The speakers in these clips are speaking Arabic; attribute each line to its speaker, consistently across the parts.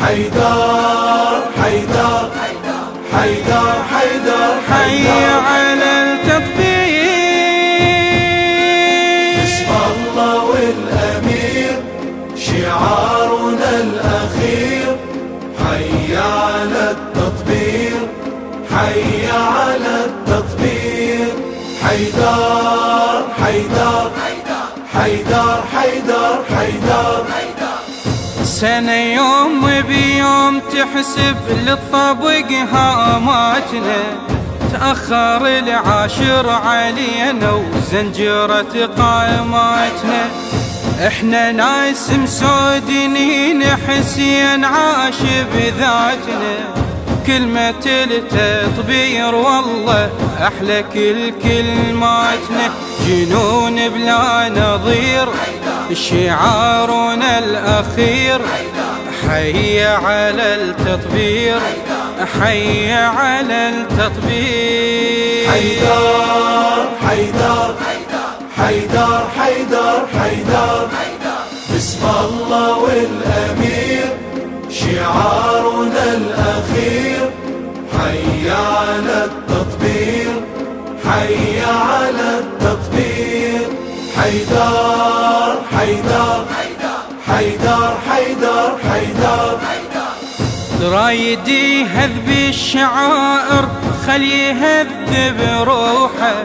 Speaker 1: حيدر حيدر حيدر. حيدر
Speaker 2: حي على التطبيق
Speaker 1: بسم الله والأمير شعارنا الأخير حي على التطبير حي على التطبير حيدر حيدر حيدر حيدر حيدر.
Speaker 2: سنة يوم بيوم تحسب للطبق هاماتنا. تأخر العاشر علينا وزنجرة قاماتنا إحنا ناس مسودين حسين عاش بذاتنا. كلمة التطبير والله أحلى كل كلماتنا. جنون بلا نظير شعارنا الأخير. حي على التطبير حي على التطبير.
Speaker 1: حيدر حيدر حيدر حيدر حيدر بسم حيدر حيدر حيدر حيدر حيدر.
Speaker 2: رايدي يهذب الشعائر خلي يهذب روحه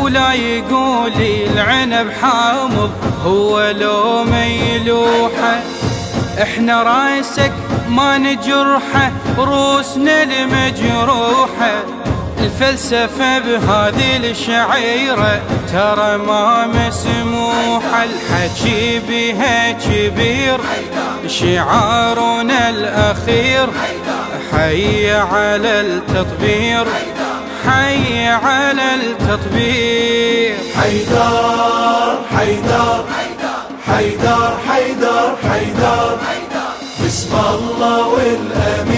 Speaker 2: ولا يقول العنب حامض هو لو ما يلوحه. إحنا رأسك ما نجرحه روسنا المجروحه الفلسفة بهذه الشعيرة ترى ما مسموحة الحكي بها كبير. شعارنا الأخير حي على التطبير حي على التطبير.
Speaker 1: حيدر حيدر حيدر حيدر حيدر بسم الله والأمير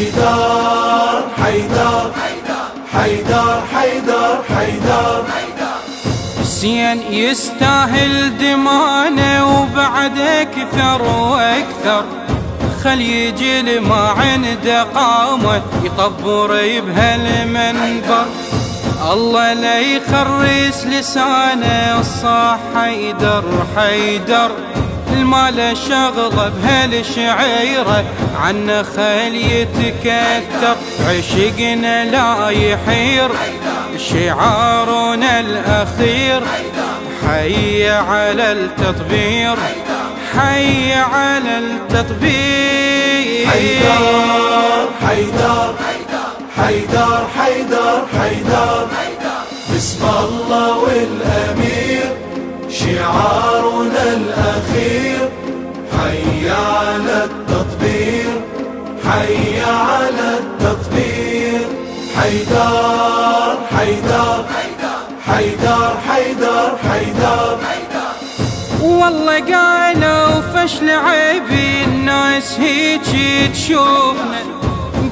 Speaker 1: حيدر حيدر حيدر حيدر حيدر.
Speaker 2: حسين يستاهل دمانه وبعد أكثر وأكثر. خل يجي ما عنده قامه يطبر بهالمنبر. الله لا يخرس لسانه الصاح حيدر حيدر. المال شغله بهالشعيرة عنا خل يتكتر عشقنا لا يحير شعارنا الأخير حي على التطبير حي على التطبير.
Speaker 1: حيدر حيدر حيدر حيدر حيدر بسم الله والأمير شعارنا حيدر حيدر حيدر حيدر حيدر.
Speaker 2: والله قالوا فشل عيبي الناس هيجي تشوفنا.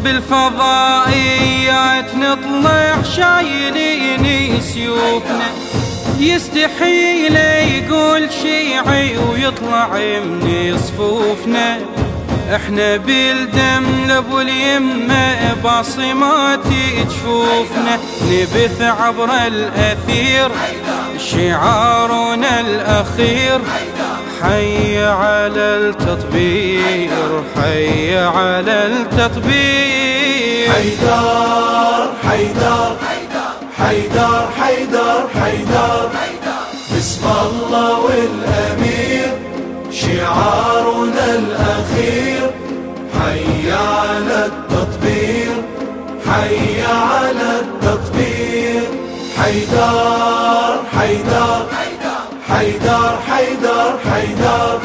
Speaker 2: بالفضائيات نطلع شايلين سيوفنا. يستحيل يقول شيعي ويطلع من صفوفنا. إحنا بالدم لابو اليمة باصمات جفوفنا نبث عبر الأثير شعارنا الأخير. حي على التطبير حي على التطبير.
Speaker 1: حيدر حيدر حيدر حيدر حيدر. بسم الله والأمير شعارنا الأخير. حي على التطبير حيدر حيدر حيدر حيدر حيدر.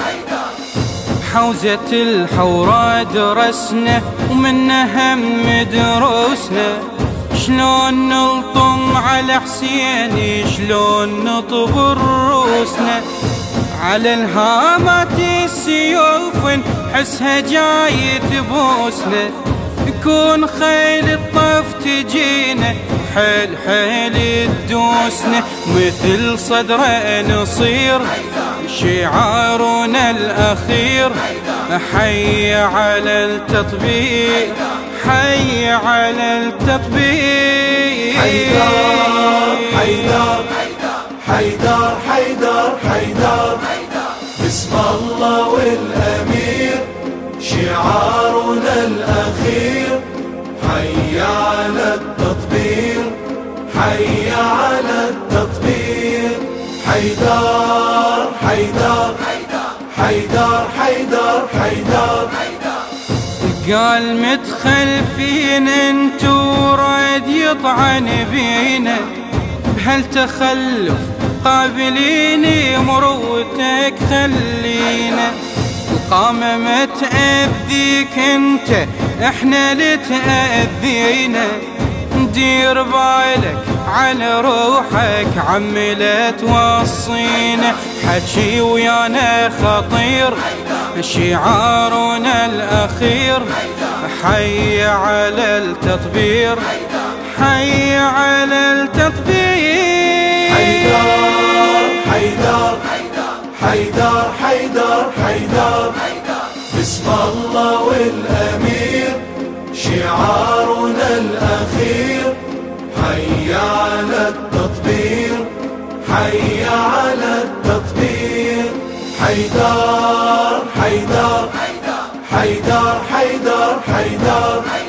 Speaker 2: حوزة الحورة درسنا ومنها هم دروسنا. شلون نلطم على حسين شلون نطبر روسنا على الهامات السيوف حسها جاي تبوسنا. يكون خيل الطف تجينا حيل حيل تدوسنا مثل صدره نصير شعارنا الأخير. حي على التطبيق حي على التطبيق.
Speaker 1: حيدر حيدر حيدر حيدر حيدر. بسم الله والأمير شعارنا حي على التطبير حيدر حيدر حيدر حيدر حيدر.
Speaker 2: قال متخلفين انتو راد يطعن بينا. بهالتخلف قابليني مروتك خلينا. القامة تأذيك انت إحنا اللي تأذينا دير بالك على روحك عمي لا توصينا حكي ويانا خطير شعارنا الأخير. حي على التطبير حي على التطبير.
Speaker 1: حيدر حيدر حيدر حيدر حيدر. بسم الله والأمير شعارنا التطبير حيدر حيدر حيدر حيدر حيدر.